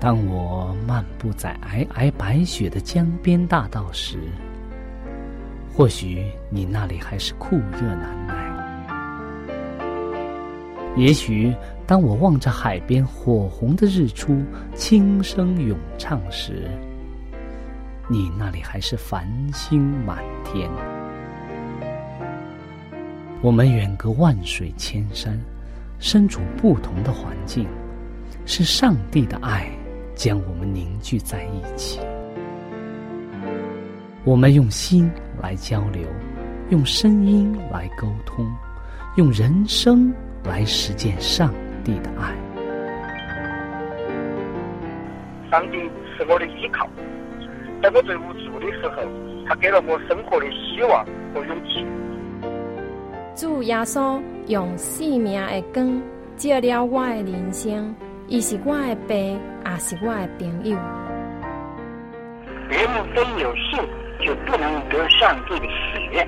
当我漫步在皑皑白雪的江边大道时，或许你那里还是酷热难耐；也许当我望着海边火红的日出轻声咏唱时，你那里还是繁星满天。我们远隔万水千山，身处不同的环境，是上帝的爱。将我们凝聚在一起，我们用心来交流，用声音来沟通，用人生来实践上帝的爱。上帝是我的依靠，在我最无助的时候，他给了我生活的希望和勇气。主耶稣用生命的光照了我的人生。伊是我的爸，也是我的朋友。人非有信，就不能得上帝的喜悦。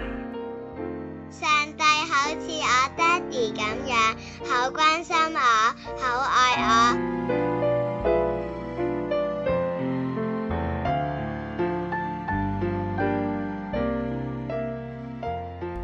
上帝好似我爹哋咁样，好关心我，好爱我。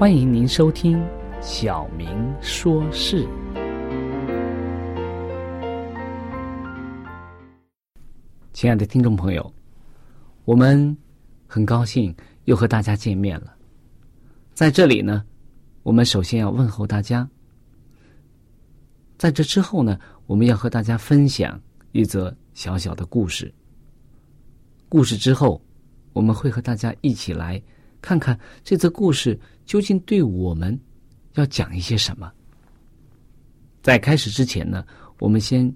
欢迎您收听《小明说事》。亲爱的听众朋友，我们很高兴又和大家见面了。在这里呢，我们首先要问候大家。在这之后呢，我们要和大家分享一则小小的故事。故事之后，我们会和大家一起来。看看这则故事究竟对我们要讲一些什么。在开始之前呢，我们先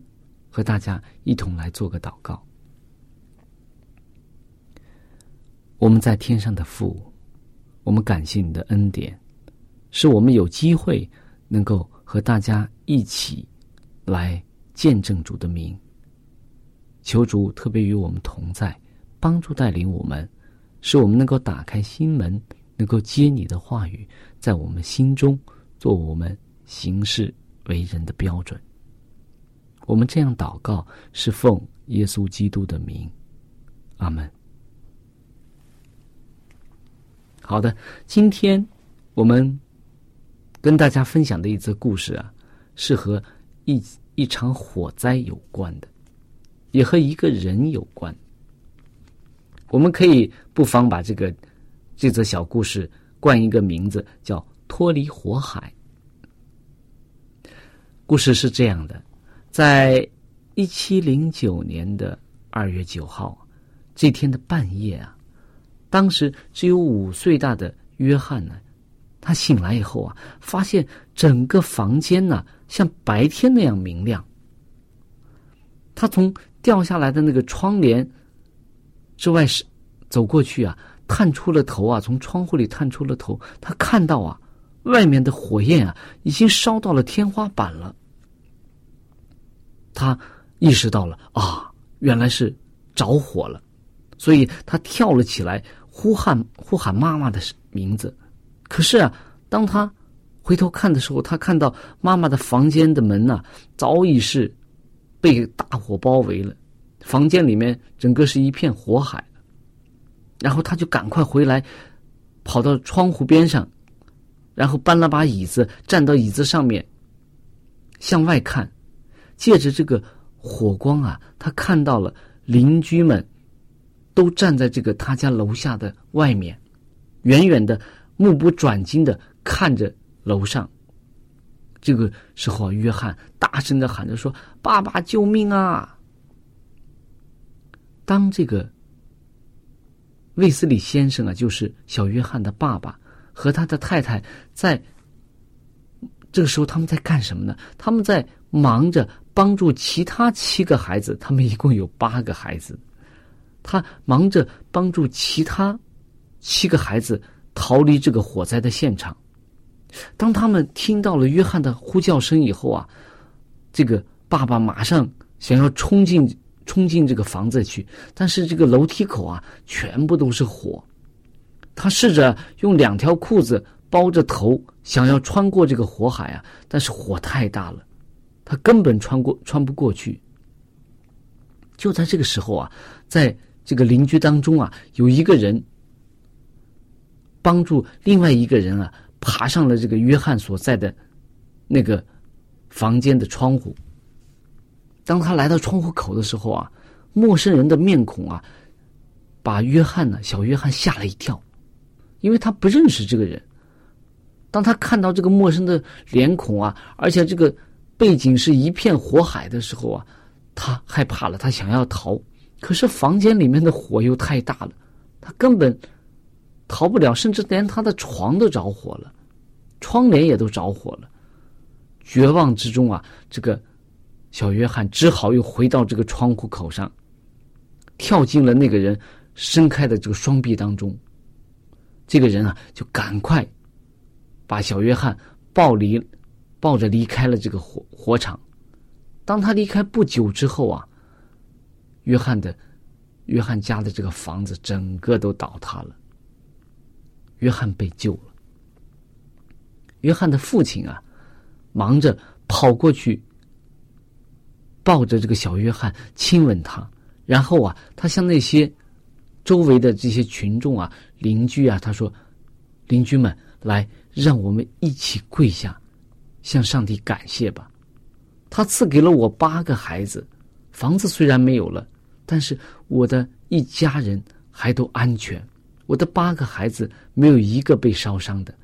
和大家一同来做个祷告。我们在天上的父，我们感谢你的恩典，使我们有机会能够和大家一起来见证主的名。求主特别与我们同在，帮助带领我们。使我们能够打开心门，能够接你的话语，在我们心中做我们行事为人的标准。我们这样祷告，是奉耶稣基督的名，阿门。好的，今天我们跟大家分享的一则故事啊，是和一一场火灾有关的，也和一个人有关。我们可以不妨把这个这则小故事冠一个名字，叫《脱离火海》。故事是这样的：在一七零九年的二月九号这天的半夜啊，当时只有五岁大的约翰呢，他醒来以后啊，发现整个房间呢像白天那样明亮。他从掉下来的那个窗帘。之外是走过去啊，探出了头啊，从窗户里探出了头，他看到啊，外面的火焰啊，已经烧到了天花板了。他意识到了啊，原来是着火了，所以他跳了起来，呼喊呼喊妈妈的名字。可是啊，当他回头看的时候，他看到妈妈的房间的门呐，早已是被大火包围了。房间里面整个是一片火海，然后他就赶快回来，跑到窗户边上，然后搬了把椅子，站到椅子上面，向外看，借着这个火光啊，他看到了邻居们都站在这个他家楼下的外面，远远的目不转睛的看着楼上。这个时候啊，约翰大声的喊着说：“爸爸，救命啊！”当这个卫斯理先生啊，就是小约翰的爸爸和他的太太，在这个时候他们在干什么呢？他们在忙着帮助其他七个孩子，他们一共有八个孩子，他忙着帮助其他七个孩子逃离这个火灾的现场。当他们听到了约翰的呼叫声以后啊，这个爸爸马上想要冲进。冲进这个房子去，但是这个楼梯口啊，全部都是火。他试着用两条裤子包着头，想要穿过这个火海啊，但是火太大了，他根本穿过穿不过去。就在这个时候啊，在这个邻居当中啊，有一个人帮助另外一个人啊，爬上了这个约翰所在的那个房间的窗户。当他来到窗户口的时候啊，陌生人的面孔啊，把约翰呢，小约翰吓了一跳，因为他不认识这个人。当他看到这个陌生的脸孔啊，而且这个背景是一片火海的时候啊，他害怕了，他想要逃，可是房间里面的火又太大了，他根本逃不了，甚至连他的床都着火了，窗帘也都着火了。绝望之中啊，这个。小约翰只好又回到这个窗户口上，跳进了那个人伸开的这个双臂当中。这个人啊，就赶快把小约翰抱离，抱着离开了这个火火场。当他离开不久之后啊，约翰的约翰家的这个房子整个都倒塌了。约翰被救了。约翰的父亲啊，忙着跑过去。抱着这个小约翰亲吻他，然后啊，他向那些周围的这些群众啊、邻居啊，他说：“邻居们，来，让我们一起跪下，向上帝感谢吧。他赐给了我八个孩子，房子虽然没有了，但是我的一家人还都安全，我的八个孩子没有一个被烧伤的，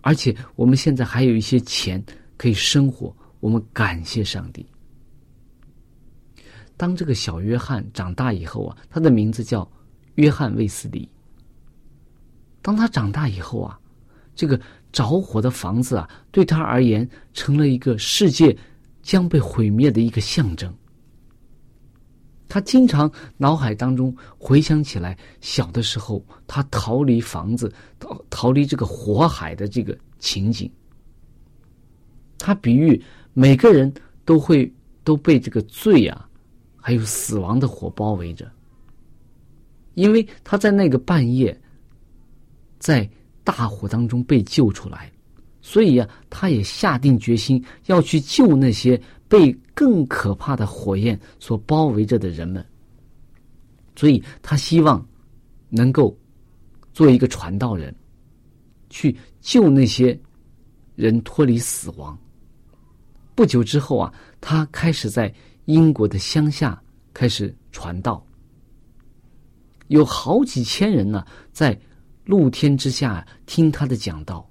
而且我们现在还有一些钱可以生活，我们感谢上帝。”当这个小约翰长大以后啊，他的名字叫约翰卫斯理。当他长大以后啊，这个着火的房子啊，对他而言成了一个世界将被毁灭的一个象征。他经常脑海当中回想起来小的时候，他逃离房子、逃逃离这个火海的这个情景。他比喻每个人都会都被这个罪啊。还有死亡的火包围着，因为他在那个半夜，在大火当中被救出来，所以呀，他也下定决心要去救那些被更可怕的火焰所包围着的人们。所以他希望能够做一个传道人，去救那些人脱离死亡。不久之后啊，他开始在。英国的乡下开始传道，有好几千人呢，在露天之下听他的讲道，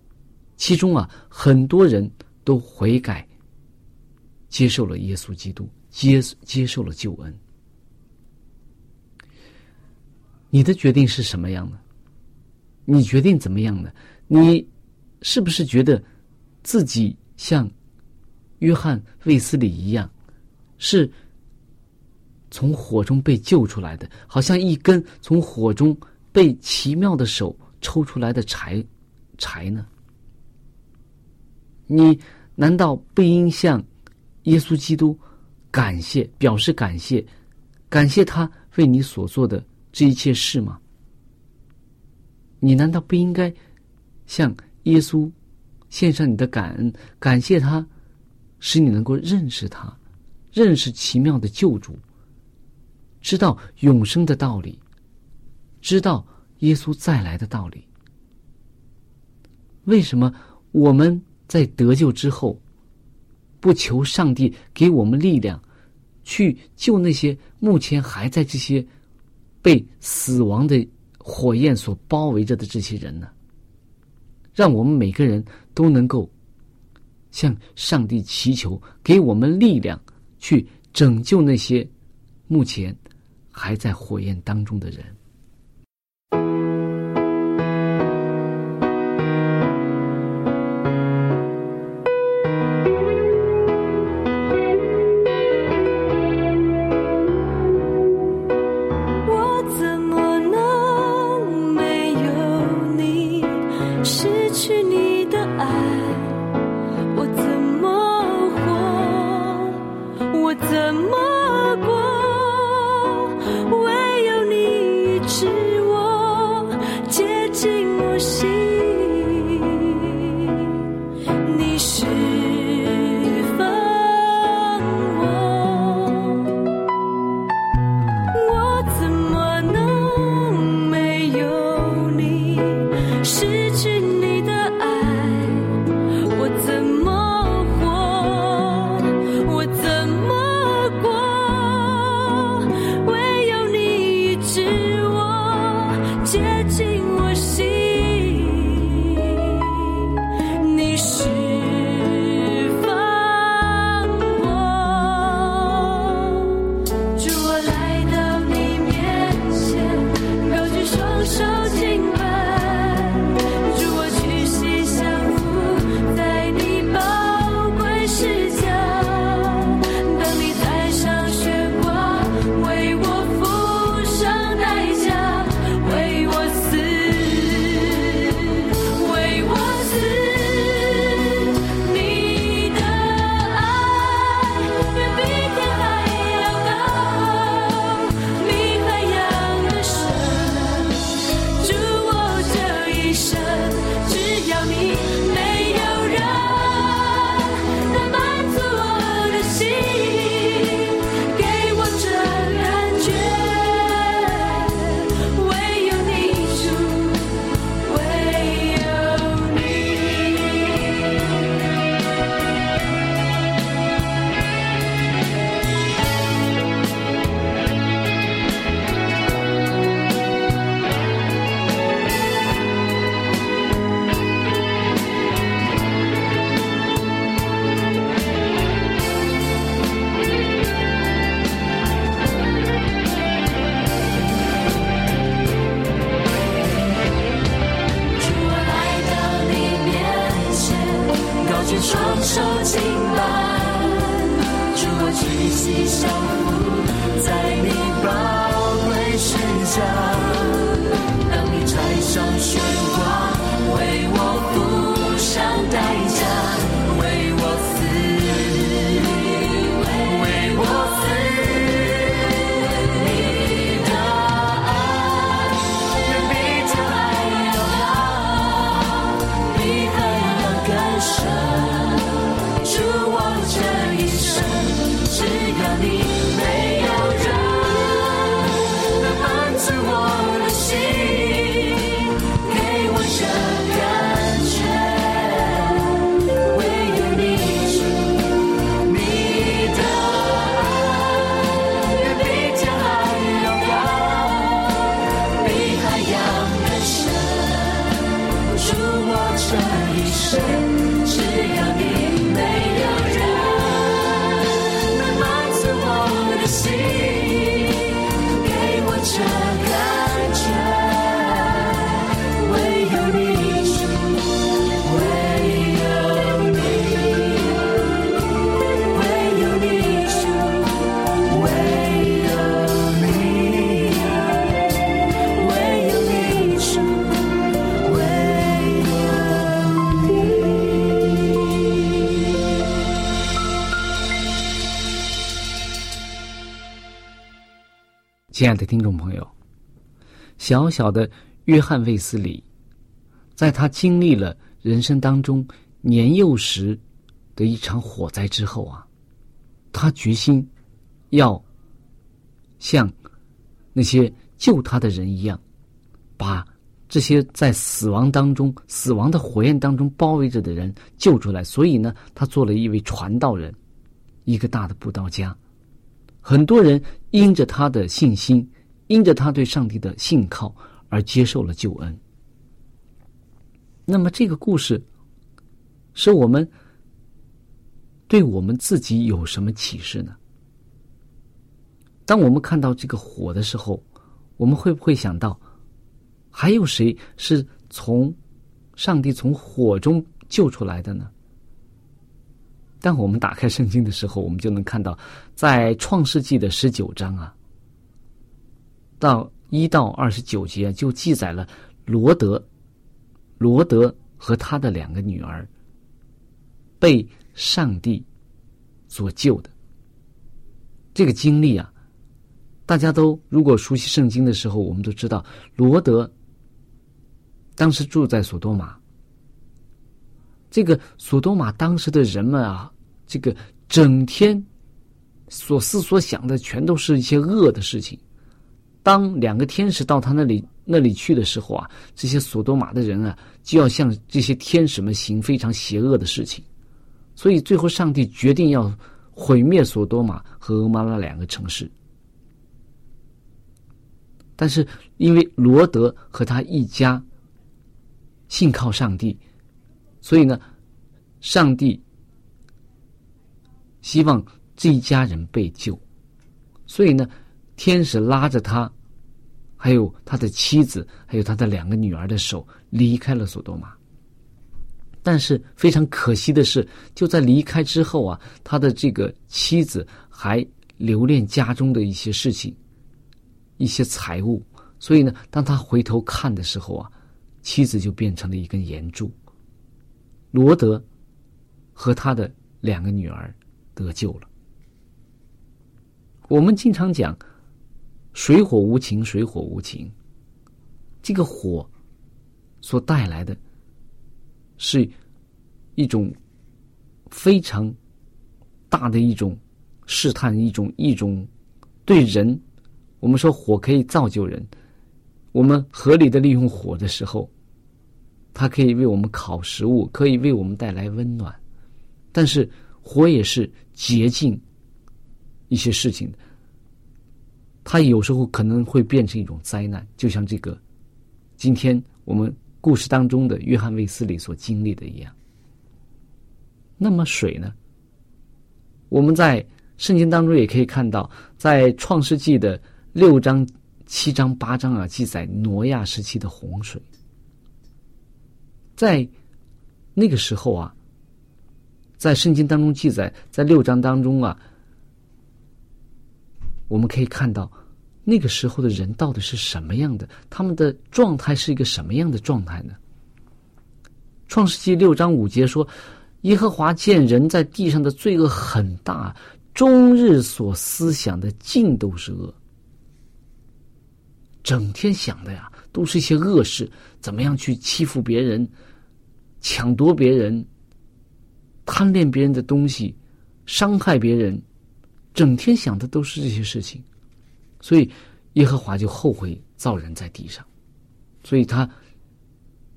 其中啊，很多人都悔改，接受了耶稣基督，接接受了救恩。你的决定是什么样的？你决定怎么样的？你是不是觉得自己像约翰卫斯理一样？是从火中被救出来的，好像一根从火中被奇妙的手抽出来的柴柴呢？你难道不应向耶稣基督感谢，表示感谢，感谢他为你所做的这一切事吗？你难道不应该向耶稣献上你的感恩，感谢他，使你能够认识他？认识奇妙的救主，知道永生的道理，知道耶稣再来的道理。为什么我们在得救之后，不求上帝给我们力量，去救那些目前还在这些被死亡的火焰所包围着的这些人呢？让我们每个人都能够向上帝祈求，给我们力量。去拯救那些目前还在火焰当中的人。双手紧揽，祝我气息相扶，在你包围之下。当你摘上鲜花。一亲爱的听众朋友，小小的约翰卫斯理，在他经历了人生当中年幼时的一场火灾之后啊，他决心要像那些救他的人一样，把这些在死亡当中、死亡的火焰当中包围着的人救出来。所以呢，他做了一位传道人，一个大的布道家。很多人因着他的信心，因着他对上帝的信靠而接受了救恩。那么，这个故事是我们对我们自己有什么启示呢？当我们看到这个火的时候，我们会不会想到，还有谁是从上帝从火中救出来的呢？当我们打开圣经的时候，我们就能看到，在创世纪的十九章啊，到一到二十九节就记载了罗德，罗德和他的两个女儿被上帝所救的这个经历啊，大家都如果熟悉圣经的时候，我们都知道罗德当时住在索多玛。这个索多玛当时的人们啊，这个整天所思所想的全都是一些恶的事情。当两个天使到他那里那里去的时候啊，这些索多玛的人啊，就要向这些天使们行非常邪恶的事情。所以最后，上帝决定要毁灭索多玛和俄玛拉两个城市。但是，因为罗德和他一家信靠上帝。所以呢，上帝希望这一家人被救，所以呢，天使拉着他，还有他的妻子，还有他的两个女儿的手，离开了索多玛。但是非常可惜的是，就在离开之后啊，他的这个妻子还留恋家中的一些事情，一些财物。所以呢，当他回头看的时候啊，妻子就变成了一根岩柱。罗德和他的两个女儿得救了。我们经常讲“水火无情，水火无情”。这个火所带来的是一种非常大的一种试探，一种一种对人。我们说火可以造就人，我们合理的利用火的时候。它可以为我们烤食物，可以为我们带来温暖，但是火也是洁净一些事情。它有时候可能会变成一种灾难，就像这个今天我们故事当中的约翰卫斯理所经历的一样。那么水呢？我们在圣经当中也可以看到，在创世纪的六章、七章、八章啊，记载挪亚时期的洪水。在那个时候啊，在圣经当中记载，在六章当中啊，我们可以看到那个时候的人到底是什么样的？他们的状态是一个什么样的状态呢？创世纪六章五节说：“耶和华见人在地上的罪恶很大，终日所思想的尽都是恶。”整天想的呀，都是一些恶事，怎么样去欺负别人、抢夺别人、贪恋别人的东西、伤害别人，整天想的都是这些事情。所以，耶和华就后悔造人在地上，所以他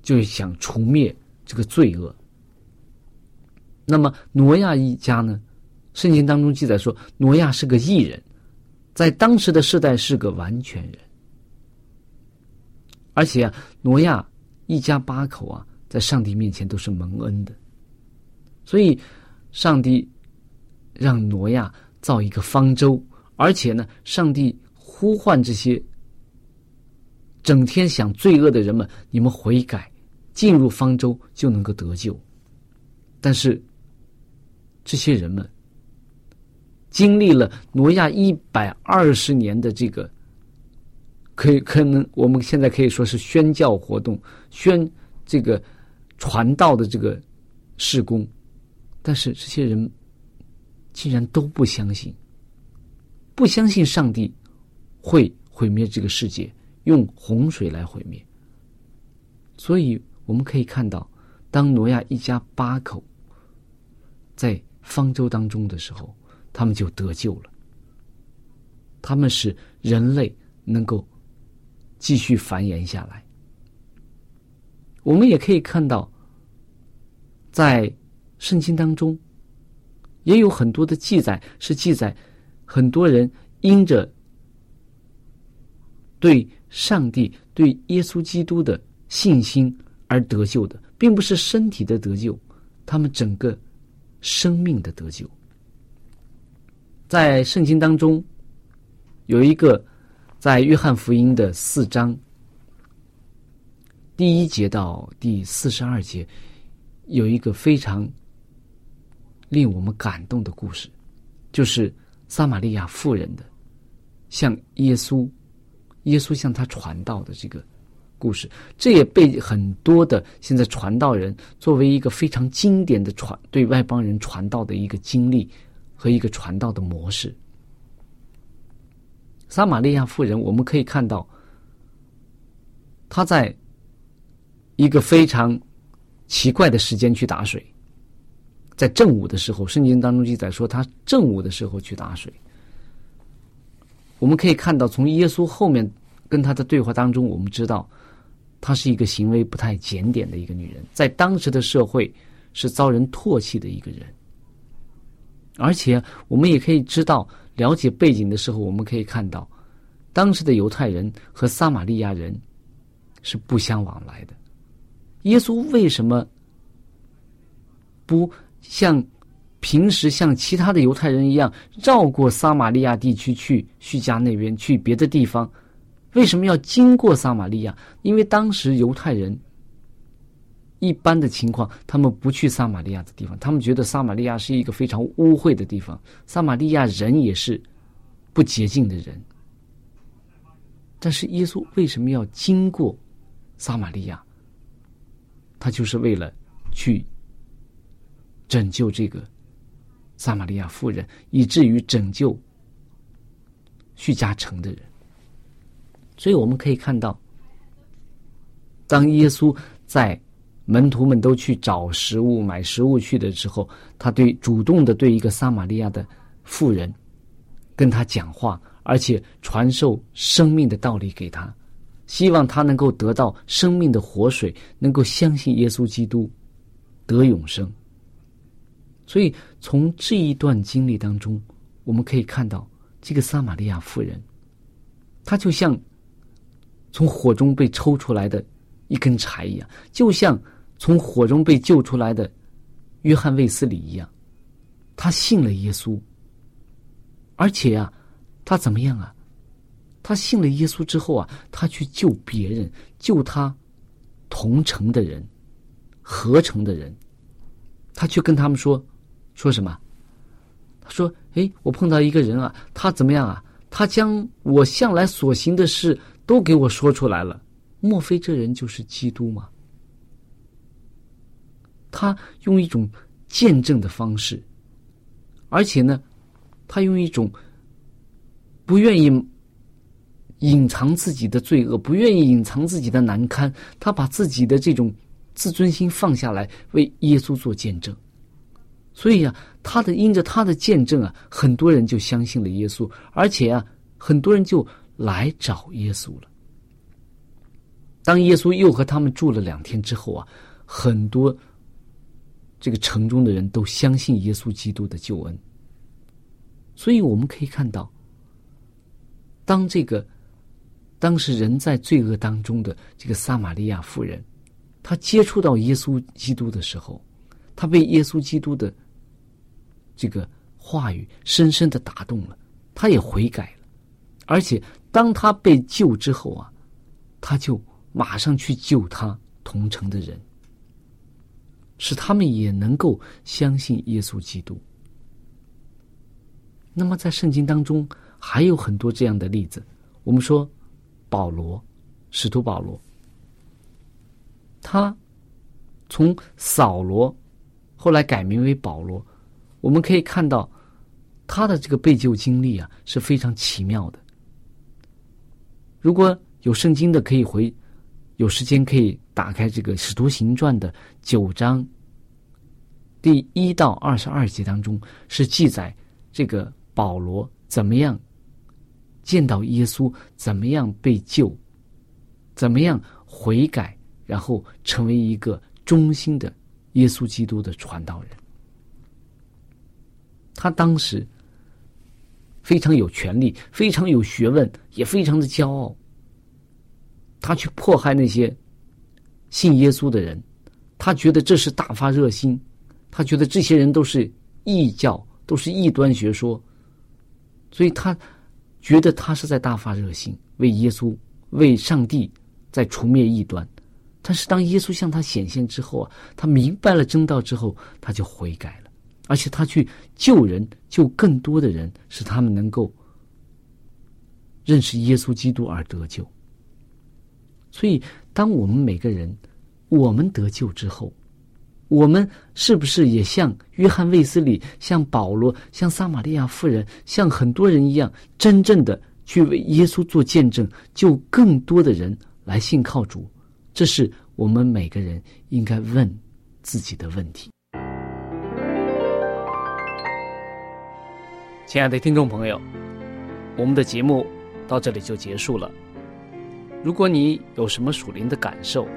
就想除灭这个罪恶。那么，挪亚一家呢？圣经当中记载说，挪亚是个异人，在当时的世代是个完全人。而且啊，挪亚一家八口啊，在上帝面前都是蒙恩的，所以上帝让挪亚造一个方舟，而且呢，上帝。呼唤这些整天想罪恶的人们，你们悔改，进入方舟就能够得救。但是这些人们经历了挪亚一百二十年的这个，可以可能我们现在可以说是宣教活动、宣这个传道的这个事工，但是这些人竟然都不相信，不相信上帝。会毁灭这个世界，用洪水来毁灭。所以我们可以看到，当挪亚一家八口在方舟当中的时候，他们就得救了。他们使人类能够继续繁衍下来。我们也可以看到，在圣经当中也有很多的记载，是记载很多人因着。对上帝、对耶稣基督的信心而得救的，并不是身体的得救，他们整个生命的得救。在圣经当中，有一个在约翰福音的四章第一节到第四十二节，有一个非常令我们感动的故事，就是撒玛利亚妇人的向耶稣。耶稣向他传道的这个故事，这也被很多的现在传道人作为一个非常经典的传对外邦人传道的一个经历和一个传道的模式。撒玛利亚妇人，我们可以看到，他在一个非常奇怪的时间去打水，在正午的时候，圣经当中记载说，他正午的时候去打水。我们可以看到，从耶稣后面跟他的对话当中，我们知道，她是一个行为不太检点的一个女人，在当时的社会是遭人唾弃的一个人。而且，我们也可以知道，了解背景的时候，我们可以看到，当时的犹太人和撒玛利亚人是不相往来的。耶稣为什么不像？平时像其他的犹太人一样绕过撒玛利亚地区去叙加那边去别的地方，为什么要经过撒玛利亚？因为当时犹太人一般的情况，他们不去撒玛利亚的地方，他们觉得撒玛利亚是一个非常污秽的地方，撒玛利亚人也是不洁净的人。但是耶稣为什么要经过撒玛利亚？他就是为了去拯救这个。撒玛利亚妇人，以至于拯救叙加城的人。所以我们可以看到，当耶稣在门徒们都去找食物、买食物去的时候，他对主动的对一个撒玛利亚的妇人跟他讲话，而且传授生命的道理给他，希望他能够得到生命的活水，能够相信耶稣基督，得永生。所以，从这一段经历当中，我们可以看到，这个撒玛利亚妇人，她就像从火中被抽出来的一根柴一样，就像从火中被救出来的约翰卫斯理一样，他信了耶稣，而且啊，他怎么样啊？他信了耶稣之后啊，他去救别人，救他同城的人、合成的人，他去跟他们说。说什么？他说：“哎，我碰到一个人啊，他怎么样啊？他将我向来所行的事都给我说出来了。莫非这人就是基督吗？他用一种见证的方式，而且呢，他用一种不愿意隐藏自己的罪恶，不愿意隐藏自己的难堪，他把自己的这种自尊心放下来，为耶稣做见证。所以啊，他的因着他的见证啊，很多人就相信了耶稣，而且啊，很多人就来找耶稣了。当耶稣又和他们住了两天之后啊，很多这个城中的人都相信耶稣基督的救恩。所以我们可以看到，当这个当时人在罪恶当中的这个撒玛利亚妇人，她接触到耶稣基督的时候，她被耶稣基督的这个话语深深的打动了，他也悔改了，而且当他被救之后啊，他就。马上去救他同城的人，使他们也能够相信耶稣基督。那么，在圣经当中还有很多这样的例子。我们说，保罗，使徒保罗，他从扫罗后来改名为保罗，我们可以看到他的这个被救经历啊是非常奇妙的。如果有圣经的，可以回。有时间可以打开这个《使徒行传》的九章第一到二十二节当中，是记载这个保罗怎么样见到耶稣，怎么样被救，怎么样悔改，然后成为一个忠心的耶稣基督的传道人。他当时非常有权力，非常有学问，也非常的骄傲。他去迫害那些信耶稣的人，他觉得这是大发热心，他觉得这些人都是异教，都是异端学说，所以他觉得他是在大发热心，为耶稣、为上帝在除灭异端。但是当耶稣向他显现之后啊，他明白了真道之后，他就悔改了，而且他去救人，救更多的人，使他们能够认识耶稣基督而得救。所以，当我们每个人，我们得救之后，我们是不是也像约翰卫斯理、像保罗、像撒玛利亚妇人、像很多人一样，真正的去为耶稣做见证，救更多的人来信靠主？这是我们每个人应该问自己的问题。亲爱的听众朋友，我们的节目到这里就结束了。如果你有什么属灵的感受，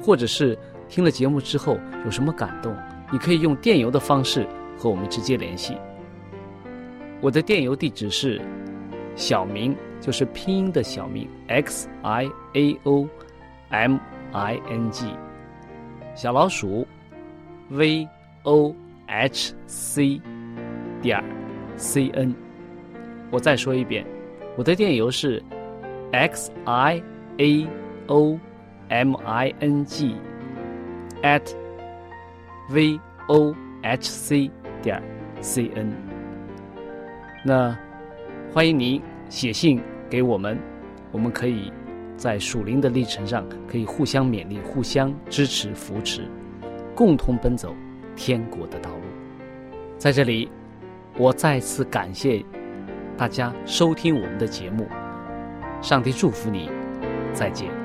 或者是听了节目之后有什么感动，你可以用电邮的方式和我们直接联系。我的电邮地址是小明，就是拼音的小明 x i a o m i n g，小老鼠 v o h c 点儿 c n。我再说一遍，我的电邮是。x i a o m i n g at v o h c 点 c n。那欢迎您写信给我们，我们可以在属灵的历程上可以互相勉励、互相支持、扶持，共同奔走天国的道路。在这里，我再次感谢大家收听我们的节目。上帝祝福你，再见。